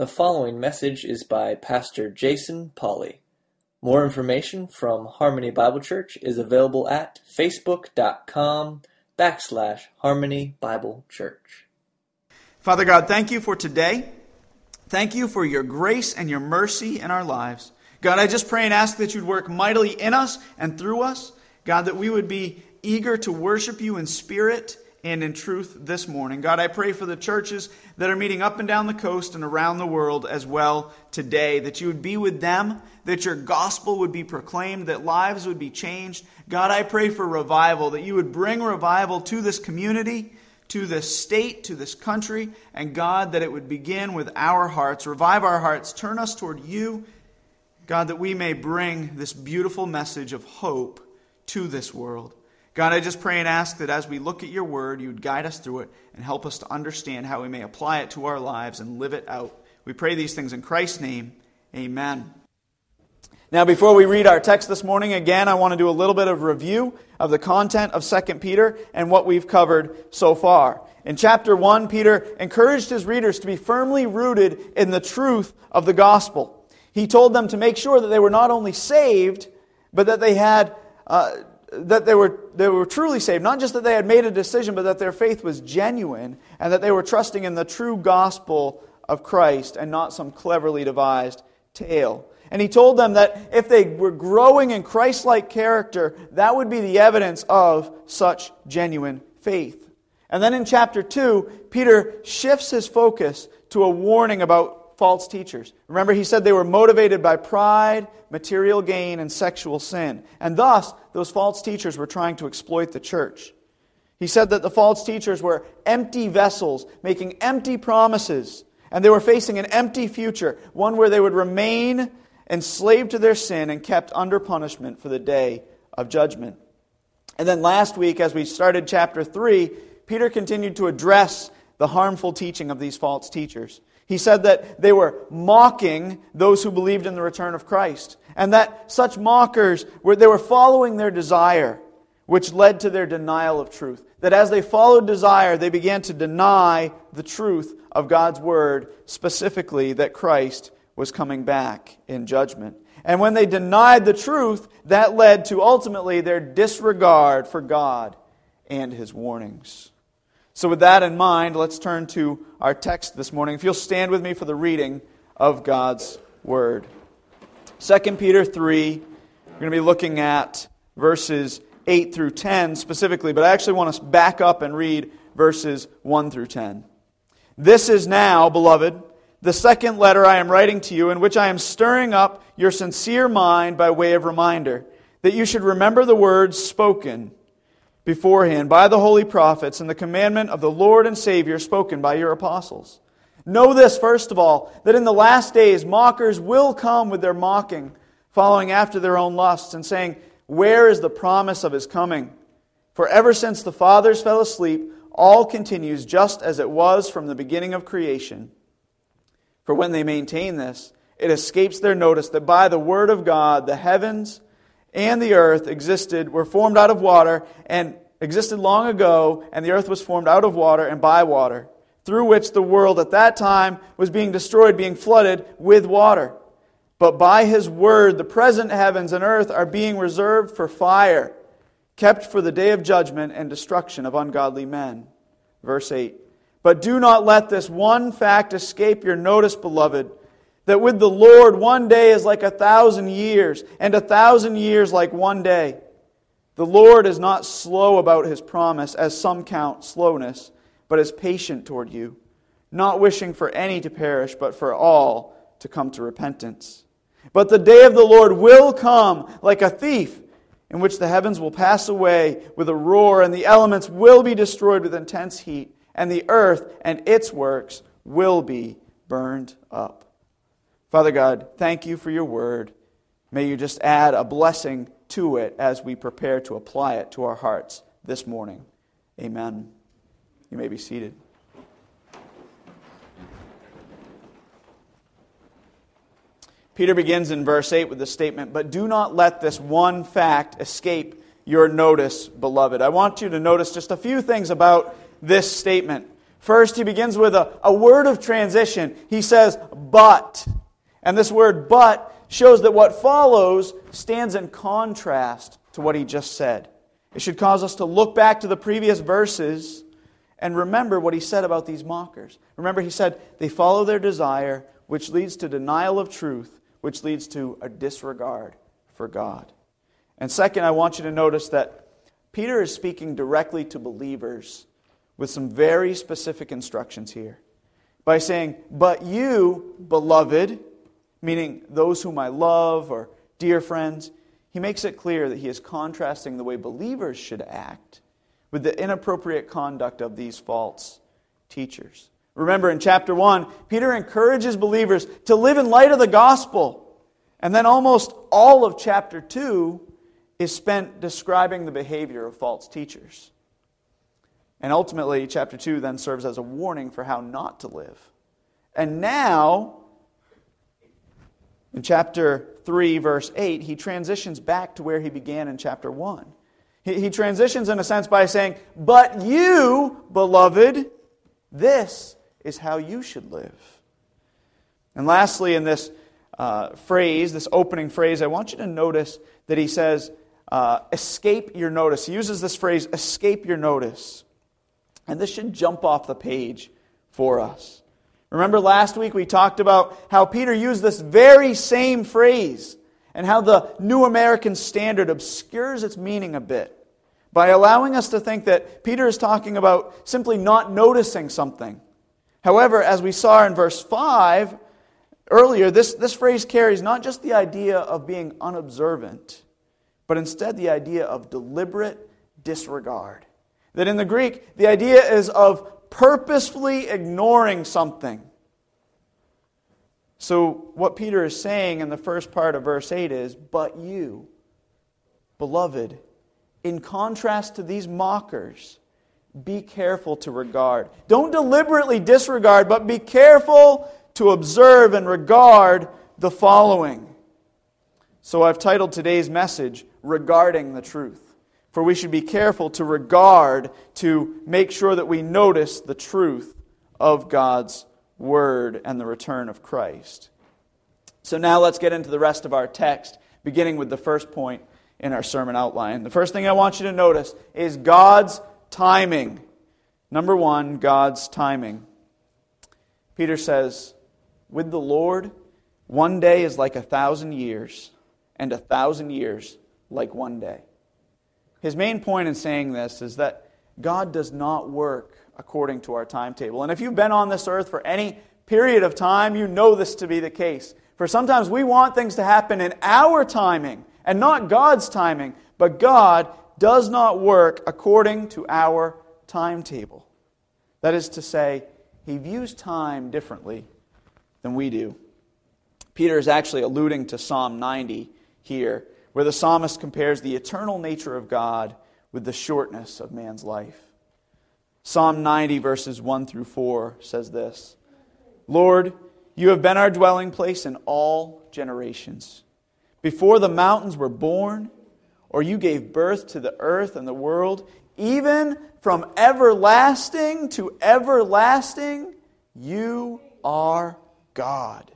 The following message is by Pastor Jason Polly. More information from Harmony Bible Church is available at facebook.com backslash Harmony Bible Church. Father God, thank you for today. Thank you for your grace and your mercy in our lives. God, I just pray and ask that you'd work mightily in us and through us. God, that we would be eager to worship you in spirit and in truth this morning. God, I pray for the churches that are meeting up and down the coast and around the world as well today, that you would be with them, that your gospel would be proclaimed, that lives would be changed. God, I pray for revival, that you would bring revival to this community, to this state, to this country, and God, that it would begin with our hearts. Revive our hearts, turn us toward you, God, that we may bring this beautiful message of hope to this world. God, I just pray and ask that as we look at your word, you would guide us through it and help us to understand how we may apply it to our lives and live it out. We pray these things in Christ's name. Amen. Now, before we read our text this morning, again, I want to do a little bit of review of the content of 2 Peter and what we've covered so far. In chapter 1, Peter encouraged his readers to be firmly rooted in the truth of the gospel. He told them to make sure that they were not only saved, but that they had uh, that they were, they were truly saved. Not just that they had made a decision, but that their faith was genuine and that they were trusting in the true gospel of Christ and not some cleverly devised tale. And he told them that if they were growing in Christ like character, that would be the evidence of such genuine faith. And then in chapter 2, Peter shifts his focus to a warning about false teachers. Remember, he said they were motivated by pride, material gain, and sexual sin. And thus, those false teachers were trying to exploit the church. He said that the false teachers were empty vessels, making empty promises, and they were facing an empty future, one where they would remain enslaved to their sin and kept under punishment for the day of judgment. And then last week, as we started chapter 3, Peter continued to address the harmful teaching of these false teachers. He said that they were mocking those who believed in the return of Christ, and that such mockers were they were following their desire, which led to their denial of truth. That as they followed desire, they began to deny the truth of God's word, specifically that Christ was coming back in judgment. And when they denied the truth, that led to ultimately their disregard for God and his warnings. So, with that in mind, let's turn to our text this morning. If you'll stand with me for the reading of God's Word. 2 Peter 3, we're going to be looking at verses 8 through 10 specifically, but I actually want to back up and read verses 1 through 10. This is now, beloved, the second letter I am writing to you, in which I am stirring up your sincere mind by way of reminder, that you should remember the words spoken beforehand by the holy prophets and the commandment of the Lord and Savior spoken by your apostles. Know this, first of all, that in the last days mockers will come with their mocking, following after their own lusts, and saying, Where is the promise of his coming? For ever since the fathers fell asleep, all continues just as it was from the beginning of creation. For when they maintain this, it escapes their notice that by the word of God the heavens and the earth existed, were formed out of water, and existed long ago, and the earth was formed out of water and by water, through which the world at that time was being destroyed, being flooded with water. But by his word, the present heavens and earth are being reserved for fire, kept for the day of judgment and destruction of ungodly men. Verse 8. But do not let this one fact escape your notice, beloved that with the Lord, one day is like a thousand years, and a thousand years like one day. The Lord is not slow about his promise, as some count slowness, but is patient toward you, not wishing for any to perish, but for all to come to repentance. But the day of the Lord will come like a thief, in which the heavens will pass away with a roar, and the elements will be destroyed with intense heat, and the earth and its works will be burned up. Father God, thank you for your word. May you just add a blessing to it as we prepare to apply it to our hearts this morning. Amen. You may be seated. Peter begins in verse 8 with the statement, But do not let this one fact escape your notice, beloved. I want you to notice just a few things about this statement. First, he begins with a, a word of transition. He says, but. And this word but shows that what follows stands in contrast to what he just said. It should cause us to look back to the previous verses and remember what he said about these mockers. Remember, he said, they follow their desire, which leads to denial of truth, which leads to a disregard for God. And second, I want you to notice that Peter is speaking directly to believers with some very specific instructions here by saying, But you, beloved, meaning those whom I love or dear friends, he makes it clear that he is contrasting the way believers should act with the inappropriate conduct of these false teachers. Remember in chapter 1, Peter encourages believers to live in light of the gospel. And then almost all of chapter 2 is spent describing the behavior of false teachers. And ultimately, chapter 2 then serves as a warning for how not to live. And now, in chapter 3, verse 8, he transitions back to where he began in chapter 1. He, transitions, in a sense, by saying, But you, beloved, this is how you should live. And lastly, in this uh, phrase, this opening phrase, I want you to notice that he says, uh, escape your notice. He uses this phrase, escape your notice. And this should jump off the page for us. Remember last week we talked about how Peter used this very same phrase and how the New American Standard obscures its meaning a bit by allowing us to think that Peter is talking about simply not noticing something. However, as we saw in verse 5 earlier, this, this phrase carries not just the idea of being unobservant, but instead the idea of deliberate disregard. That in the Greek, the idea is of purposefully ignoring something. So, what Peter is saying in the first part of verse 8 is, But you, beloved, in contrast to these mockers, be careful to regard. Don't deliberately disregard, but be careful to observe and regard the following. So, I've titled today's message, Regarding the Truth. For we should be careful to regard, to make sure that we notice the truth of God's word and the return of Christ. So now let's get into the rest of our text, beginning with the first point in our sermon outline. The first thing I want you to notice is God's timing. Number one, God's timing. Peter says, With the Lord, one day is like a thousand years, and a thousand years like one day. His main point in saying this is that God does not work according to our timetable. And if you've been on this earth for any period of time, you know this to be the case. For sometimes we want things to happen in our timing and not God's timing, but God does not work according to our timetable. That is to say, he views time differently than we do. Peter is actually alluding to Psalm 90 here where the psalmist compares the eternal nature of God with the shortness of man's life. Psalm 90, verses 1 through 4 says this Lord, you have been our dwelling place in all generations. Before the mountains were born, or you gave birth to the earth and the world, even from everlasting to everlasting, you are God.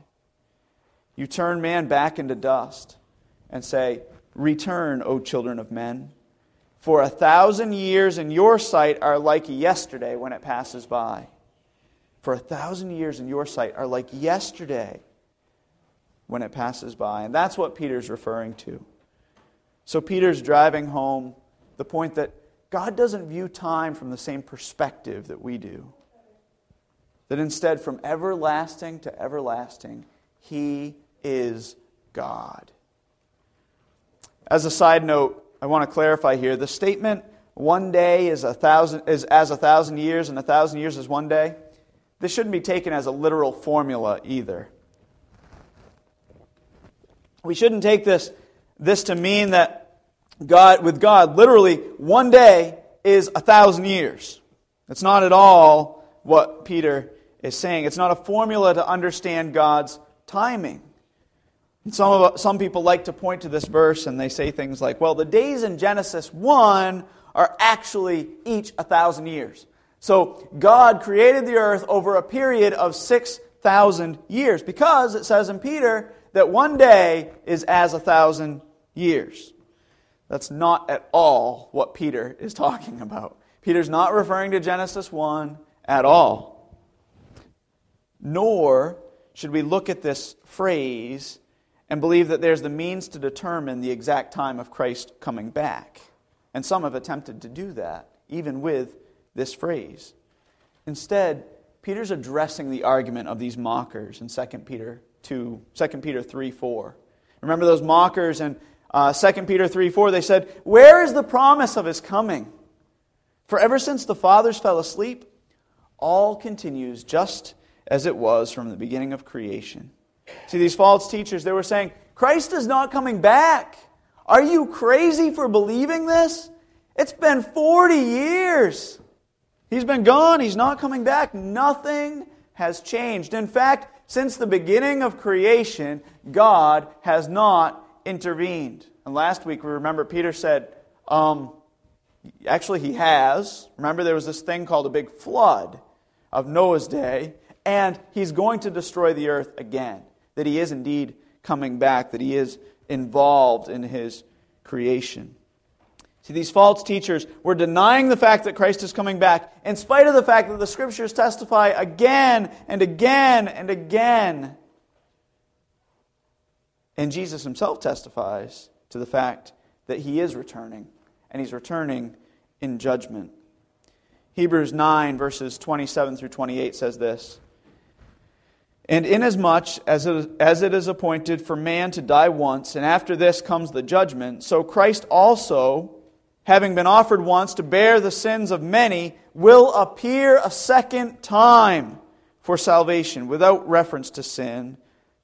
You turn man back into dust and say, Return, O children of men. For a thousand years in your sight are like yesterday when it passes by. For a thousand years in your sight are like yesterday when it passes by. And that's what Peter's referring to. So Peter's driving home the point that God doesn't view time from the same perspective that we do. That instead, from everlasting to everlasting, He is God. As a side note, I want to clarify here the statement, one day is, a thousand, is as a thousand years and a thousand years is one day, this shouldn't be taken as a literal formula either. We shouldn't take this, this to mean that God, with God, literally one day is a thousand years. That's not at all what Peter is saying. It's not a formula to understand God's timing. Some, of, some people like to point to this verse and they say things like, well, the days in Genesis 1 are actually each a thousand years. So God created the earth over a period of 6,000 thousand years. Because it says in Peter that one day is as a thousand years. That's not at all what Peter is talking about. Peter's not referring to Genesis 1 at all. Nor should we look at this phrase and believe that there's the means to determine the exact time of Christ coming back. And some have attempted to do that, even with this phrase. Instead, Peter's addressing the argument of these mockers in 2 Peter 2, 2 Peter 3 4. Remember those mockers in uh, 2 Peter 3 4? They said, Where is the promise of his coming? For ever since the fathers fell asleep, all continues just as it was from the beginning of creation. See, these false teachers, they were saying, Christ is not coming back. Are you crazy for believing this? It's been 40 years. He's been gone. He's not coming back. Nothing has changed. In fact, since the beginning of creation, God has not intervened. And last week, we remember Peter said, um, actually, he has. Remember, there was this thing called a big flood of Noah's day, and he's going to destroy the earth again that he is indeed coming back, that he is involved in his creation. See, these false teachers were denying the fact that Christ is coming back, in spite of the fact that the scriptures testify again and again and again. And Jesus himself testifies to the fact that he is returning, and he's returning in judgment. Hebrews 9, verses 27 through 28 says this. And inasmuch as it, as it is appointed for man to die once, and after this comes the judgment, so Christ also, having been offered once to bear the sins of many, will appear a second time for salvation, without reference to sin,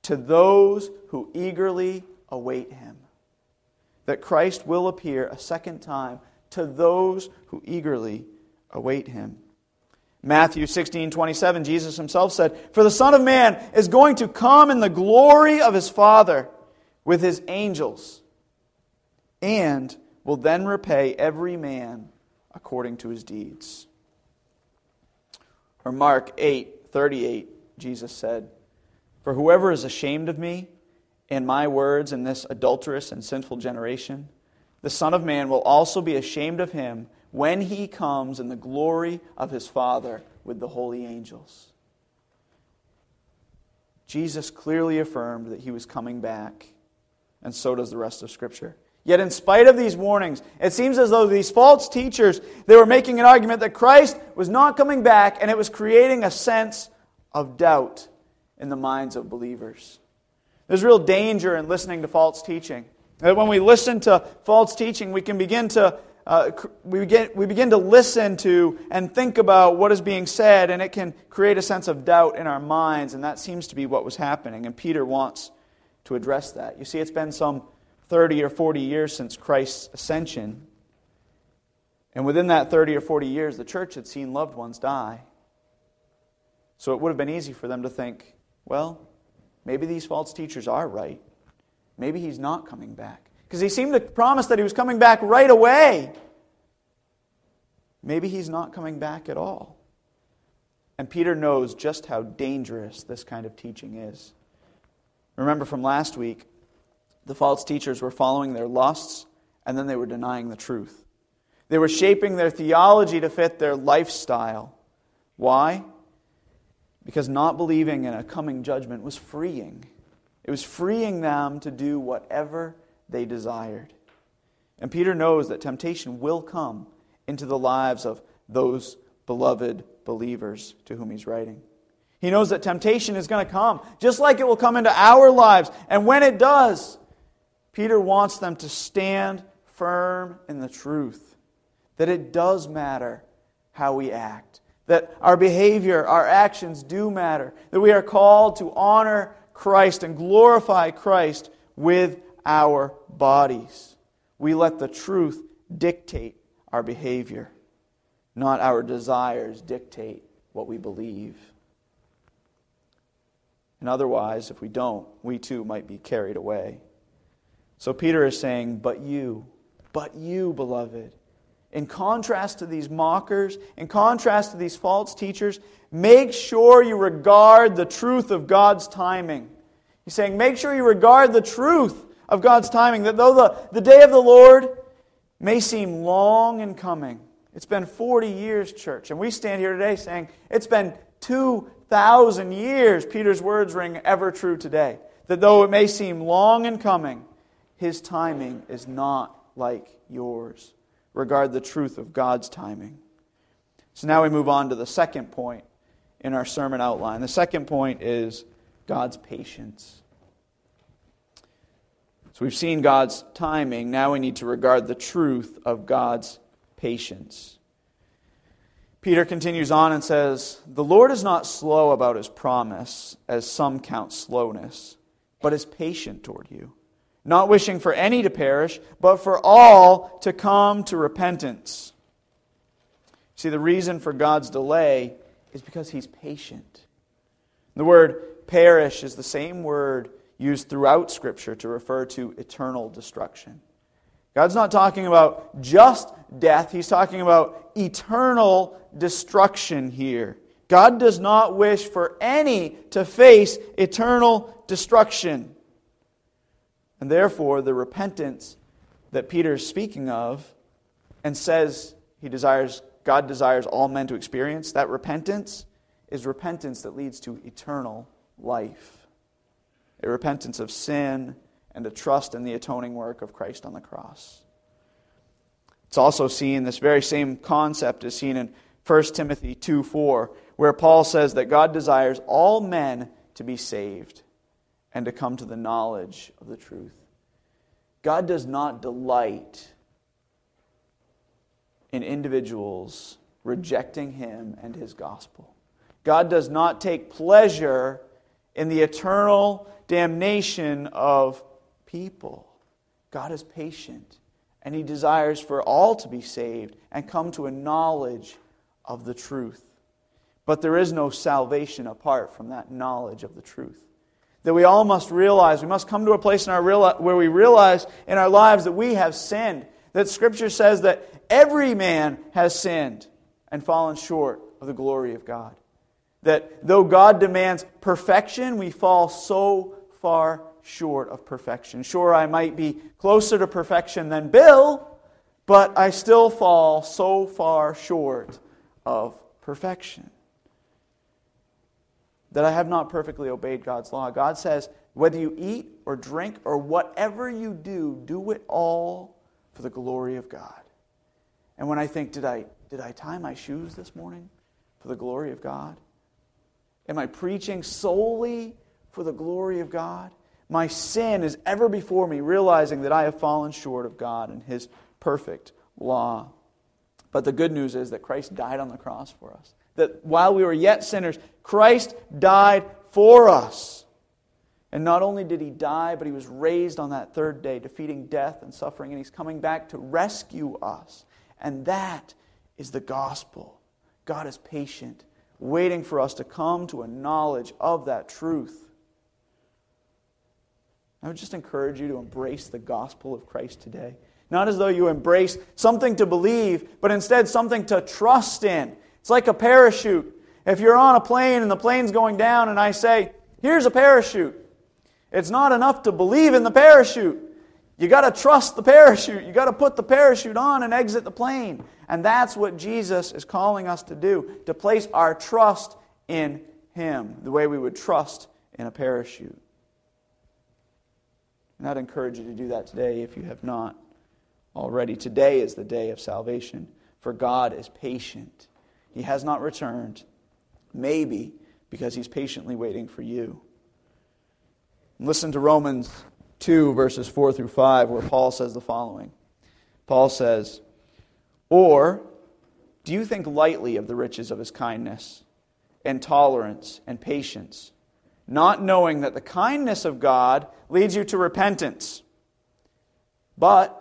to those who eagerly await him. That Christ will appear a second time to those who eagerly await him. Matthew 16, 27, Jesus himself said, For the Son of Man is going to come in the glory of his Father with his angels, and will then repay every man according to his deeds. Or Mark 8, 38, Jesus said, For whoever is ashamed of me and my words in this adulterous and sinful generation, the Son of Man will also be ashamed of him when he comes in the glory of his Father with the holy angels. Jesus clearly affirmed that he was coming back, and so does the rest of Scripture. Yet, in spite of these warnings, it seems as though these false teachers they were making an argument that Christ was not coming back, and it was creating a sense of doubt in the minds of believers. There's real danger in listening to false teaching. That when we listen to false teaching, we can begin to uh, we, begin, we begin to listen to and think about what is being said, and it can create a sense of doubt in our minds, and that seems to be what was happening. And Peter wants to address that. You see, it's been some 30 or 40 years since Christ's ascension. And within that 30 or 40 years, the church had seen loved ones die. So it would have been easy for them to think, well, maybe these false teachers are right. Maybe he's not coming back because he seemed to promise that he was coming back right away. Maybe he's not coming back at all. And Peter knows just how dangerous this kind of teaching is. Remember from last week, the false teachers were following their lusts and then they were denying the truth. They were shaping their theology to fit their lifestyle. Why? Because not believing in a coming judgment was freeing. It was freeing them to do whatever they desired. And Peter knows that temptation will come into the lives of those beloved believers to whom he's writing. He knows that temptation is going to come, just like it will come into our lives. And when it does, Peter wants them to stand firm in the truth that it does matter how we act, that our behavior, our actions do matter, that we are called to honor Christ and glorify Christ with our bodies. We let the truth dictate our behavior, not our desires dictate what we believe. And otherwise, if we don't, we too might be carried away. So Peter is saying, But you, but you, beloved, in contrast to these mockers, in contrast to these false teachers, make sure you regard the truth of God's timing. He's saying, make sure you regard the truth of God's timing, that though the, the day of the Lord may seem long in coming, it's been 40 years, church, and we stand here today saying, it's been 2,000 years. Peter's words ring ever true today. That though it may seem long in coming, his timing is not like yours. Regard the truth of God's timing. So now we move on to the second point in our sermon outline. The second point is God's patience. So we've seen God's timing. Now we need to regard the truth of God's patience. Peter continues on and says, The Lord is not slow about his promise, as some count slowness, but is patient toward you not wishing for any to perish, but for all to come to repentance. See, the reason for God's delay is because He's patient. The word perish is the same word used throughout Scripture to refer to eternal destruction. God's not talking about just death, He's talking about eternal destruction here. God does not wish for any to face eternal destruction. And therefore, the repentance that Peter is speaking of and says he desires, God desires all men to experience, that repentance is repentance that leads to eternal life. A repentance of sin and a trust in the atoning work of Christ on the cross. It's also seen, this very same concept is seen in 1 Timothy 2 4, where Paul says that God desires all men to be saved and to come to the knowledge of the truth. God does not delight in individuals rejecting Him and His gospel. God does not take pleasure in the eternal damnation of people. God is patient, and He desires for all to be saved and come to a knowledge of the truth. But there is no salvation apart from that knowledge of the truth that we all must realize. We must come to a place in our real, where we realize in our lives that we have sinned. That Scripture says that every man has sinned and fallen short of the glory of God. That though God demands perfection, we fall so far short of perfection. Sure, I might be closer to perfection than Bill, but I still fall so far short of perfection that I have not perfectly obeyed God's law. God says, whether you eat or drink or whatever you do, do it all for the glory of God. And when I think, did I, did I tie my shoes this morning for the glory of God? Am I preaching solely for the glory of God? My sin is ever before me, realizing that I have fallen short of God and His perfect law. But the good news is that Christ died on the cross for us that while we were yet sinners, Christ died for us. And not only did he die, but he was raised on that third day, defeating death and suffering, and he's coming back to rescue us. And that is the gospel. God is patient, waiting for us to come to a knowledge of that truth. I would just encourage you to embrace the gospel of Christ today. Not as though you embrace something to believe, but instead something to trust in it's like a parachute. If you're on a plane and the plane's going down, and I say, Here's a parachute, it's not enough to believe in the parachute. You got to trust the parachute. You got to put the parachute on and exit the plane. And that's what Jesus is calling us to do to place our trust in Him, the way we would trust in a parachute. And I'd encourage you to do that today if you have not already. Today is the day of salvation, for God is patient he has not returned. Maybe because he's patiently waiting for you. Listen to Romans 2, verses 4 through 5, where Paul says the following Paul says, Or do you think lightly of the riches of his kindness, and tolerance, and patience, not knowing that the kindness of God leads you to repentance? But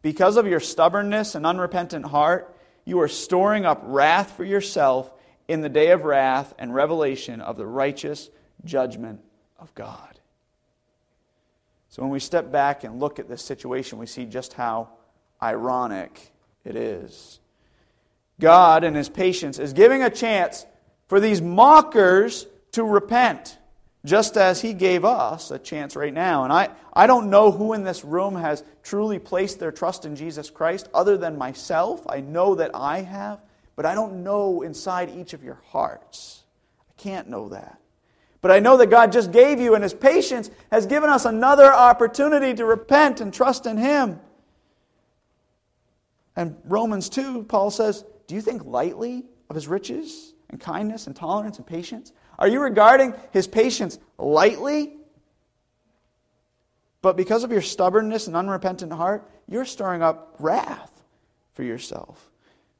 because of your stubbornness and unrepentant heart, you are storing up wrath for yourself in the day of wrath and revelation of the righteous judgment of God. So when we step back and look at this situation, we see just how ironic it is. God, in His patience, is giving a chance for these mockers to repent, just as He gave us a chance right now. And I, I don't know who in this room has truly placed their trust in Jesus Christ other than myself. I know that I have, but I don't know inside each of your hearts. I can't know that. But I know that God just gave you, and His patience has given us another opportunity to repent and trust in Him. And Romans 2, Paul says, Do you think lightly of His riches and kindness and tolerance and patience? Are you regarding His patience lightly? But because of your stubbornness and unrepentant heart, you're stirring up wrath for yourself.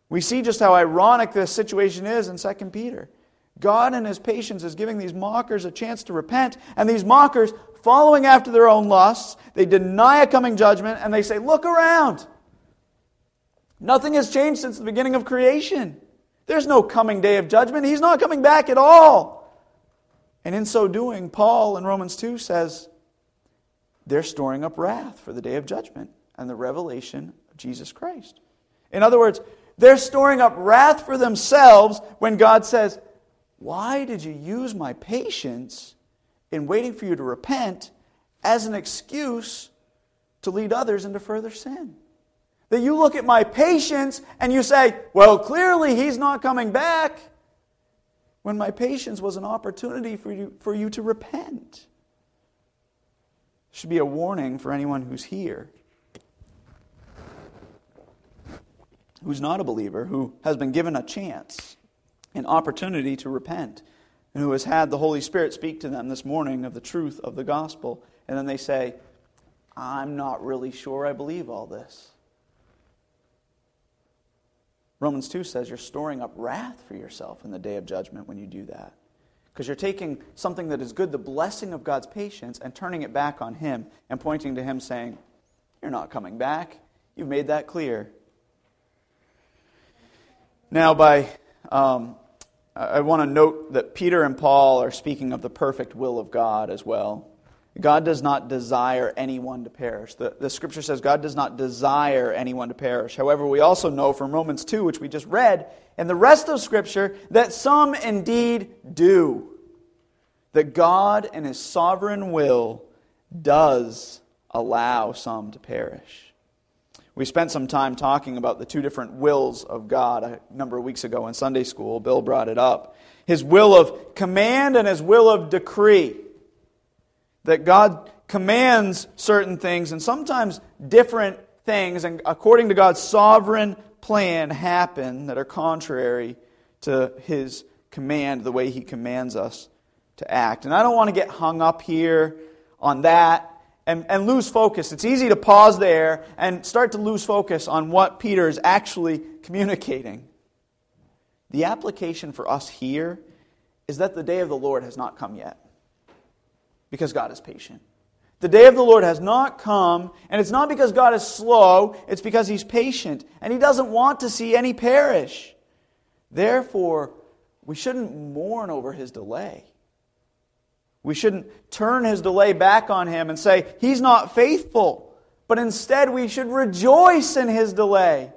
We see just how ironic this situation is in 2 Peter. God, in His patience, is giving these mockers a chance to repent, and these mockers, following after their own lusts, they deny a coming judgment, and they say, Look around. Nothing has changed since the beginning of creation. There's no coming day of judgment. He's not coming back at all. And in so doing, Paul in Romans 2 says, they're storing up wrath for the day of judgment and the revelation of Jesus Christ. In other words, they're storing up wrath for themselves when God says, why did you use my patience in waiting for you to repent as an excuse to lead others into further sin? That you look at my patience and you say, well, clearly he's not coming back, when my patience was an opportunity for you, for you to repent. Should be a warning for anyone who's here, who's not a believer, who has been given a chance an opportunity to repent and who has had the Holy Spirit speak to them this morning of the truth of the gospel. And then they say, I'm not really sure I believe all this. Romans 2 says you're storing up wrath for yourself in the day of judgment when you do that. Because you're taking something that is good, the blessing of God's patience, and turning it back on Him and pointing to Him saying, You're not coming back. You've made that clear. Now, by um, I want to note that Peter and Paul are speaking of the perfect will of God as well. God does not desire anyone to perish. The, the scripture says God does not desire anyone to perish. However, we also know from Romans 2, which we just read, and the rest of scripture, that some indeed do. That God, in his sovereign will, does allow some to perish. We spent some time talking about the two different wills of God a number of weeks ago in Sunday school. Bill brought it up. His will of command and his will of decree. That God commands certain things and sometimes different things, and according to God's sovereign plan, happen that are contrary to his command, the way he commands us to act. And I don't want to get hung up here on that and, and lose focus. It's easy to pause there and start to lose focus on what Peter is actually communicating. The application for us here is that the day of the Lord has not come yet because God is patient. The day of the Lord has not come, and it's not because God is slow, it's because He's patient, and He doesn't want to see any perish. Therefore, we shouldn't mourn over His delay. We shouldn't turn his delay back on him and say, He's not faithful. But instead, we should rejoice in his delay.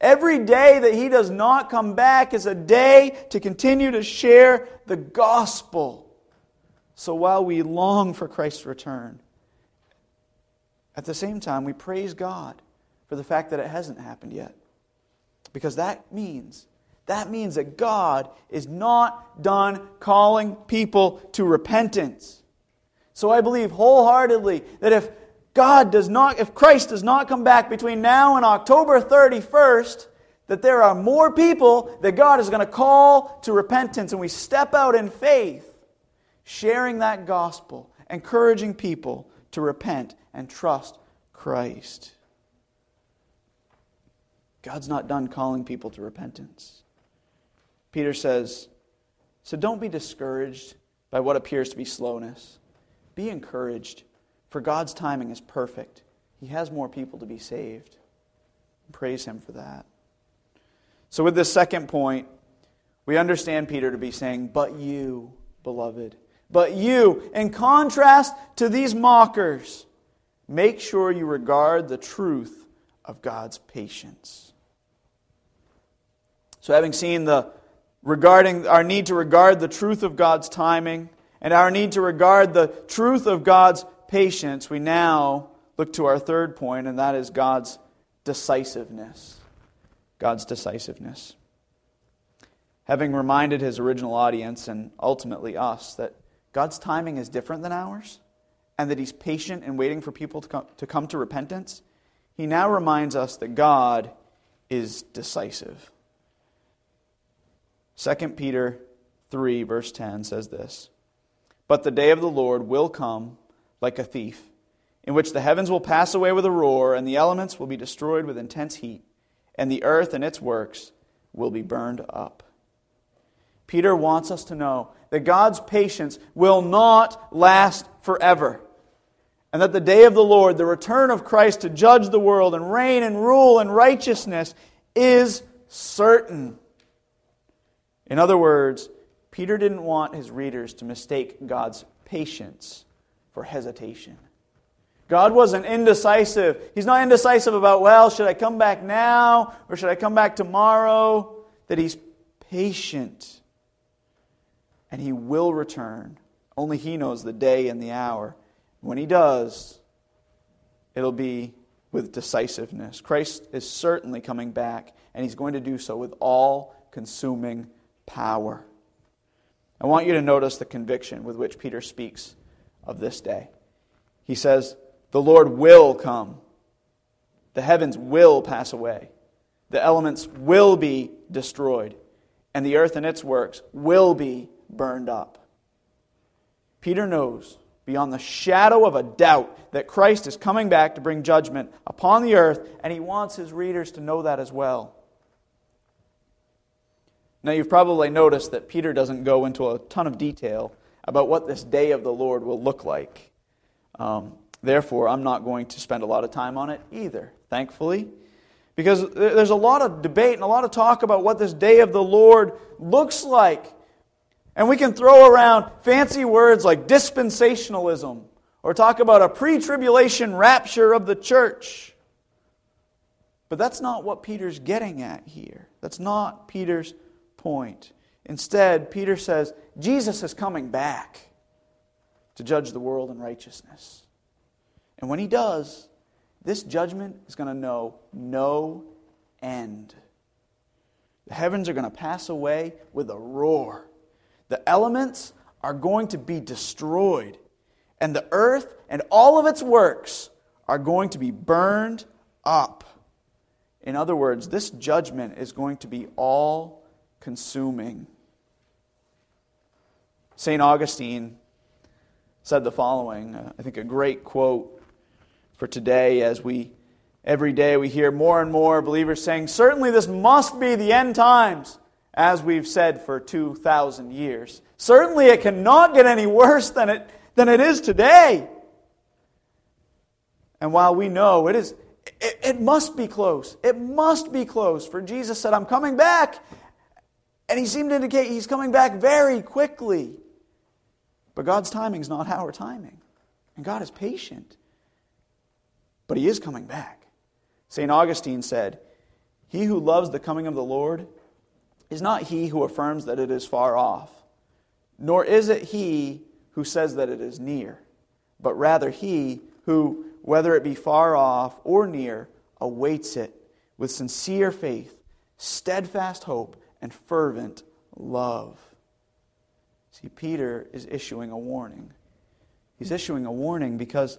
Every day that he does not come back is a day to continue to share the gospel. So while we long for Christ's return, at the same time, we praise God for the fact that it hasn't happened yet. Because that means that means that God is not done calling people to repentance. So I believe wholeheartedly that if God does not, if Christ does not come back between now and October 31st, that there are more people that God is going to call to repentance. And we step out in faith, sharing that gospel, encouraging people to repent and trust Christ. God's not done calling people to repentance. Peter says, So don't be discouraged by what appears to be slowness. Be encouraged, for God's timing is perfect. He has more people to be saved. Praise Him for that. So, with this second point, we understand Peter to be saying, But you, beloved, but you, in contrast to these mockers, make sure you regard the truth of God's patience. So, having seen the regarding our need to regard the truth of God's timing and our need to regard the truth of God's patience, we now look to our third point, and that is God's decisiveness. God's decisiveness. Having reminded his original audience and ultimately us that God's timing is different than ours and that he's patient in waiting for people to come, to come to repentance, he now reminds us that God is decisive. 2 Peter 3, verse 10 says this But the day of the Lord will come like a thief, in which the heavens will pass away with a roar, and the elements will be destroyed with intense heat, and the earth and its works will be burned up. Peter wants us to know that God's patience will not last forever. And that the day of the Lord, the return of Christ to judge the world and reign and rule in righteousness, is certain. In other words, Peter didn't want his readers to mistake God's patience for hesitation. God wasn't indecisive. He's not indecisive about, well, should I come back now or should I come back tomorrow? That He's patient and He will return. Only He knows the day and the hour. When He does, it'll be with decisiveness. Christ is certainly coming back, and He's going to do so with all consuming power. I want you to notice the conviction with which Peter speaks of this day. He says, The Lord will come. The heavens will pass away. The elements will be destroyed. And the earth and its works will be burned up. Peter knows beyond the shadow of a doubt that Christ is coming back to bring judgment upon the earth, and he wants his readers to know that as well. Now, you've probably noticed that Peter doesn't go into a ton of detail about what this day of the Lord will look like. Um, therefore, I'm not going to spend a lot of time on it either, thankfully, because there's a lot of debate and a lot of talk about what this day of the Lord looks like. And we can throw around fancy words like dispensationalism or talk about a pre tribulation rapture of the church. But that's not what Peter's getting at here. That's not Peter's point. Instead, Peter says, Jesus is coming back to judge the world in righteousness. And when he does, this judgment is going to know no end. The heavens are going to pass away with a roar. The elements are going to be destroyed. And the earth and all of its works are going to be burned up. In other words, this judgment is going to be all consuming. St. Augustine said the following, uh, I think a great quote for today as we every day we hear more and more believers saying, certainly this must be the end times, as we've said for 2,000 years. Certainly it cannot get any worse than it, than it is today. And while we know it is, it, it must be close. It must be close. For Jesus said, I'm coming back and he seemed to indicate he's coming back very quickly. But God's timing is not our timing. And God is patient. But he is coming back. St. Augustine said, He who loves the coming of the Lord is not he who affirms that it is far off, nor is it he who says that it is near, but rather he who, whether it be far off or near, awaits it with sincere faith, steadfast hope, and fervent love. See, Peter is issuing a warning. He's issuing a warning because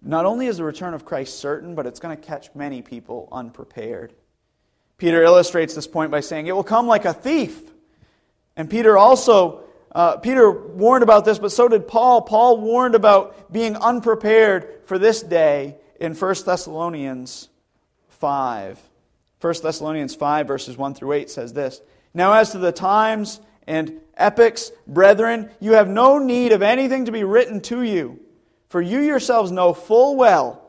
not only is the return of Christ certain, but it's going to catch many people unprepared. Peter illustrates this point by saying, It will come like a thief. And Peter also, uh, Peter warned about this, but so did Paul. Paul warned about being unprepared for this day in 1 Thessalonians 5. 1 Thessalonians 5, verses 1 through 8 says this now, as to the times and epochs, brethren, you have no need of anything to be written to you, for you yourselves know full well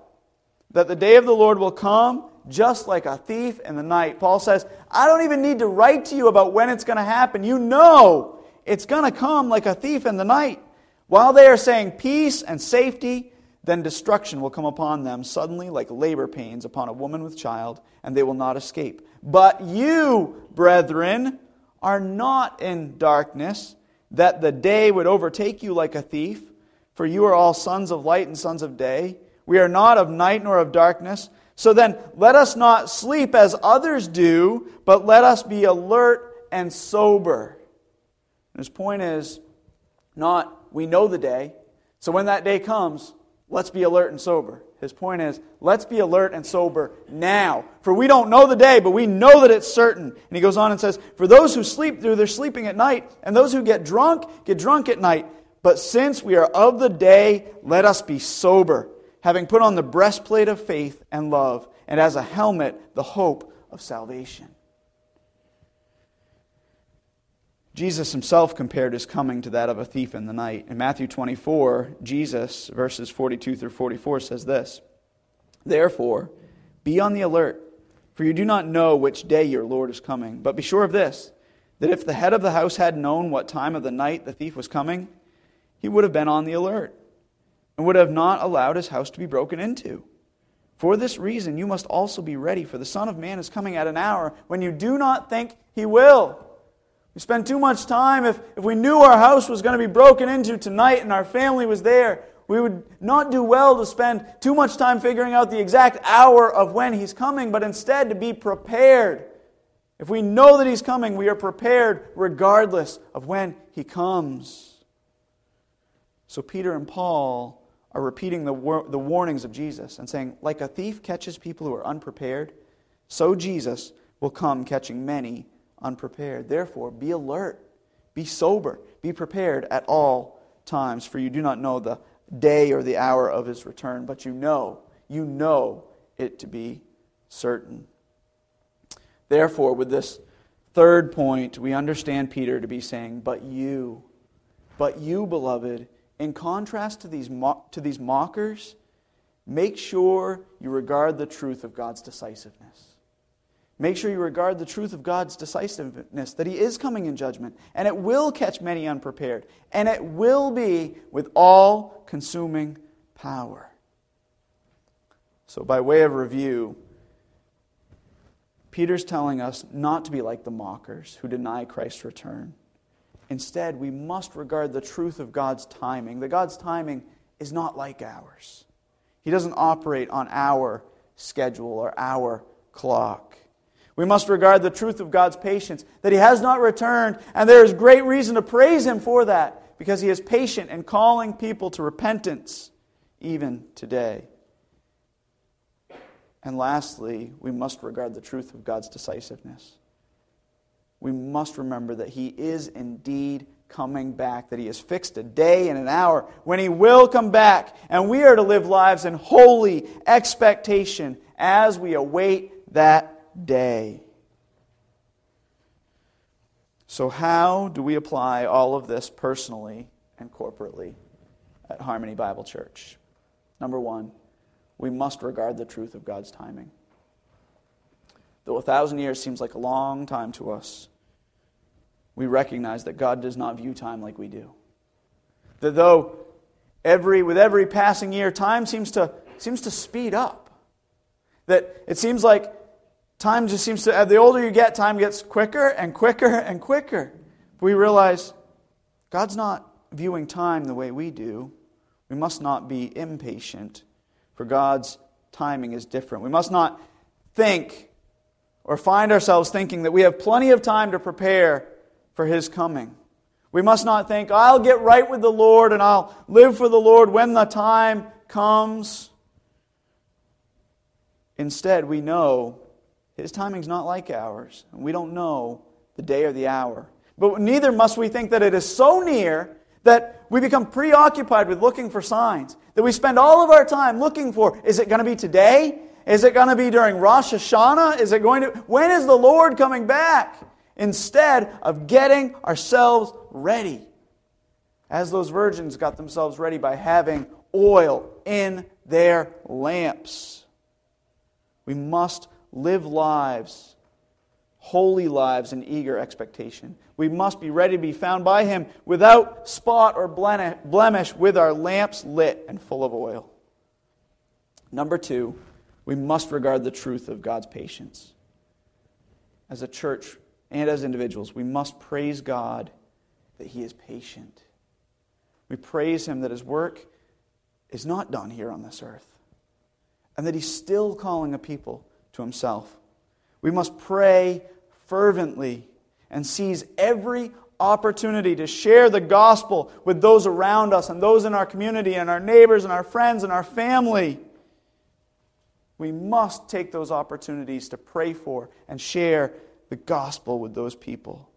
that the day of the Lord will come just like a thief in the night. Paul says, I don't even need to write to you about when it's going to happen. You know it's going to come like a thief in the night. While they are saying peace and safety, Then destruction will come upon them suddenly like labor pains upon a woman with child, and they will not escape. But you, brethren, are not in darkness, that the day would overtake you like a thief. For you are all sons of light and sons of day. We are not of night nor of darkness. So then, let us not sleep as others do, but let us be alert and sober. And his point is not, we know the day, so when that day comes, let's be alert and sober. His point is, let's be alert and sober now. For we don't know the day, but we know that it's certain. And he goes on and says, For those who sleep through, they're sleeping at night, and those who get drunk, get drunk at night. But since we are of the day, let us be sober, having put on the breastplate of faith and love, and as a helmet, the hope of salvation. Jesus himself compared his coming to that of a thief in the night. In Matthew 24, Jesus, verses 42 through 44, says this Therefore, be on the alert, for you do not know which day your Lord is coming. But be sure of this that if the head of the house had known what time of the night the thief was coming, he would have been on the alert and would have not allowed his house to be broken into. For this reason, you must also be ready, for the Son of Man is coming at an hour when you do not think he will. We spend too much time, if, if we knew our house was going to be broken into tonight and our family was there, we would not do well to spend too much time figuring out the exact hour of when he's coming, but instead to be prepared. If we know that he's coming, we are prepared regardless of when he comes. So Peter and Paul are repeating the, war- the warnings of Jesus and saying, like a thief catches people who are unprepared, so Jesus will come catching many unprepared. Therefore, be alert, be sober, be prepared at all times, for you do not know the day or the hour of his return, but you know, you know it to be certain. Therefore, with this third point, we understand Peter to be saying, But you, but you, beloved, in contrast to these, mo- to these mockers, make sure you regard the truth of God's decisiveness. Make sure you regard the truth of God's decisiveness, that He is coming in judgment, and it will catch many unprepared, and it will be with all consuming power. So, by way of review, Peter's telling us not to be like the mockers who deny Christ's return. Instead, we must regard the truth of God's timing, that God's timing is not like ours. He doesn't operate on our schedule or our clock. We must regard the truth of God's patience, that He has not returned, and there is great reason to praise Him for that, because He is patient in calling people to repentance even today. And lastly, we must regard the truth of God's decisiveness. We must remember that He is indeed coming back, that He has fixed a day and an hour when He will come back, and we are to live lives in holy expectation as we await that day. So, how do we apply all of this personally and corporately at Harmony Bible Church? Number one, we must regard the truth of God's timing. Though a thousand years seems like a long time to us, we recognize that God does not view time like we do. That though every, with every passing year, time seems to, seems to speed up. That it seems like Time just seems to, uh, the older you get, time gets quicker and quicker and quicker. We realize God's not viewing time the way we do. We must not be impatient, for God's timing is different. We must not think or find ourselves thinking that we have plenty of time to prepare for His coming. We must not think, I'll get right with the Lord and I'll live for the Lord when the time comes. Instead, we know his timing's not like ours. And we don't know the day or the hour. But neither must we think that it is so near that we become preoccupied with looking for signs. That we spend all of our time looking for is it going to be today? Is it going to be during Rosh Hashanah? Is it going to when is the Lord coming back? Instead of getting ourselves ready. As those virgins got themselves ready by having oil in their lamps. We must live lives, holy lives in eager expectation. We must be ready to be found by Him without spot or blemish, with our lamps lit and full of oil. Number two, we must regard the truth of God's patience. As a church and as individuals, we must praise God that He is patient. We praise Him that His work is not done here on this earth and that He's still calling a people to Himself. We must pray fervently and seize every opportunity to share the gospel with those around us and those in our community and our neighbors and our friends and our family. We must take those opportunities to pray for and share the gospel with those people.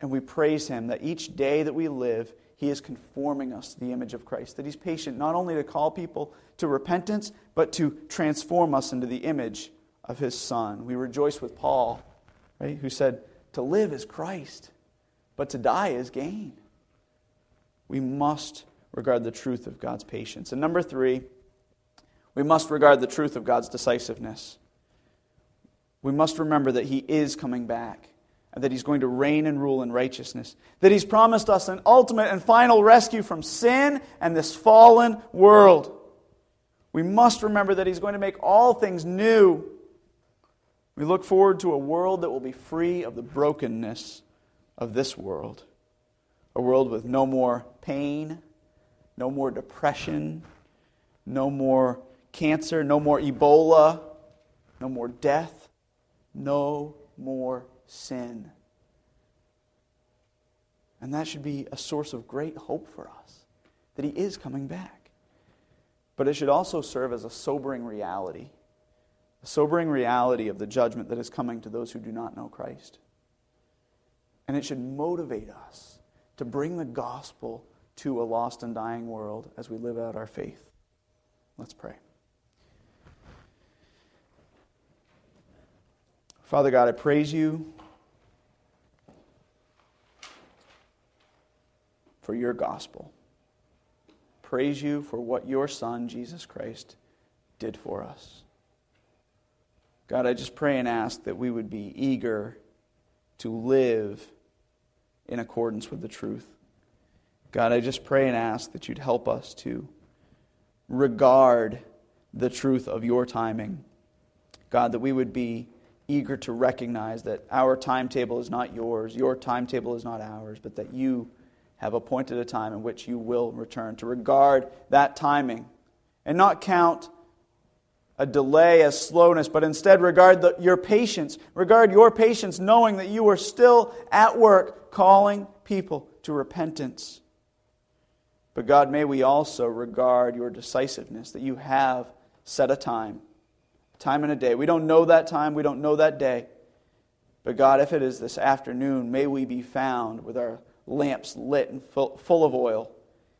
And we praise Him that each day that we live, He is conforming us to the image of Christ. That He's patient not only to call people to repentance, but to transform us into the image of His Son. We rejoice with Paul, right, who said, To live is Christ, but to die is gain. We must regard the truth of God's patience. And number three, we must regard the truth of God's decisiveness. We must remember that He is coming back and that He's going to reign and rule in righteousness. That He's promised us an ultimate and final rescue from sin and this fallen world. We must remember that He's going to make all things new. We look forward to a world that will be free of the brokenness of this world. A world with no more pain, no more depression, no more cancer, no more Ebola, no more death, no more sin. And that should be a source of great hope for us that He is coming back. But it should also serve as a sobering reality, a sobering reality of the judgment that is coming to those who do not know Christ. And it should motivate us to bring the gospel to a lost and dying world as we live out our faith. Let's pray. Father God, I praise you for your gospel. Praise you for what your Son, Jesus Christ, did for us. God, I just pray and ask that we would be eager to live in accordance with the truth. God, I just pray and ask that you'd help us to regard the truth of your timing. God, that we would be eager to recognize that our timetable is not yours, your timetable is not ours, but that you have appointed a time in which you will return. To regard that timing and not count a delay as slowness, but instead regard the, your patience. Regard your patience, knowing that you are still at work calling people to repentance. But God, may we also regard your decisiveness, that you have set a time time and a day. We don't know that time, we don't know that day. But God, if it is this afternoon, may we be found with our lamps lit and full, full of oil.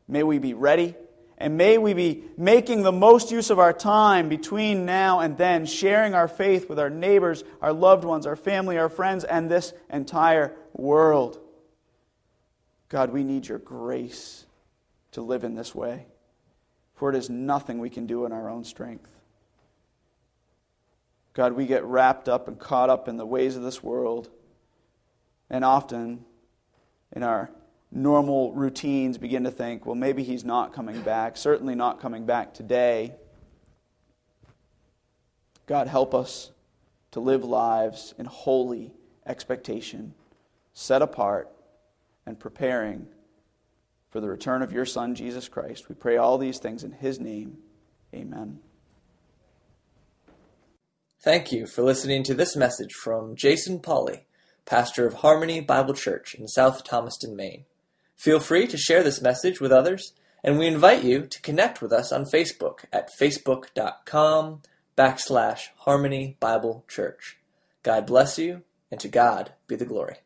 May we be ready, and may we be making the most use of our time between now and then, sharing our faith with our neighbors, our loved ones, our family, our friends, and this entire world. God, we need your grace to live in this way, for it is nothing we can do in our own strength. God, we get wrapped up and caught up in the ways of this world. And often, in our normal routines, begin to think, well, maybe he's not coming back, certainly not coming back today. God, help us to live lives in holy expectation, set apart and preparing for the return of your Son, Jesus Christ. We pray all these things in his name. Amen. Thank you for listening to this message from Jason Polly, pastor of Harmony Bible Church in South Thomaston, Maine. Feel free to share this message with others, and we invite you to connect with us on Facebook at facebook.com backslash Harmony Bible Church. God bless you, and to God be the glory.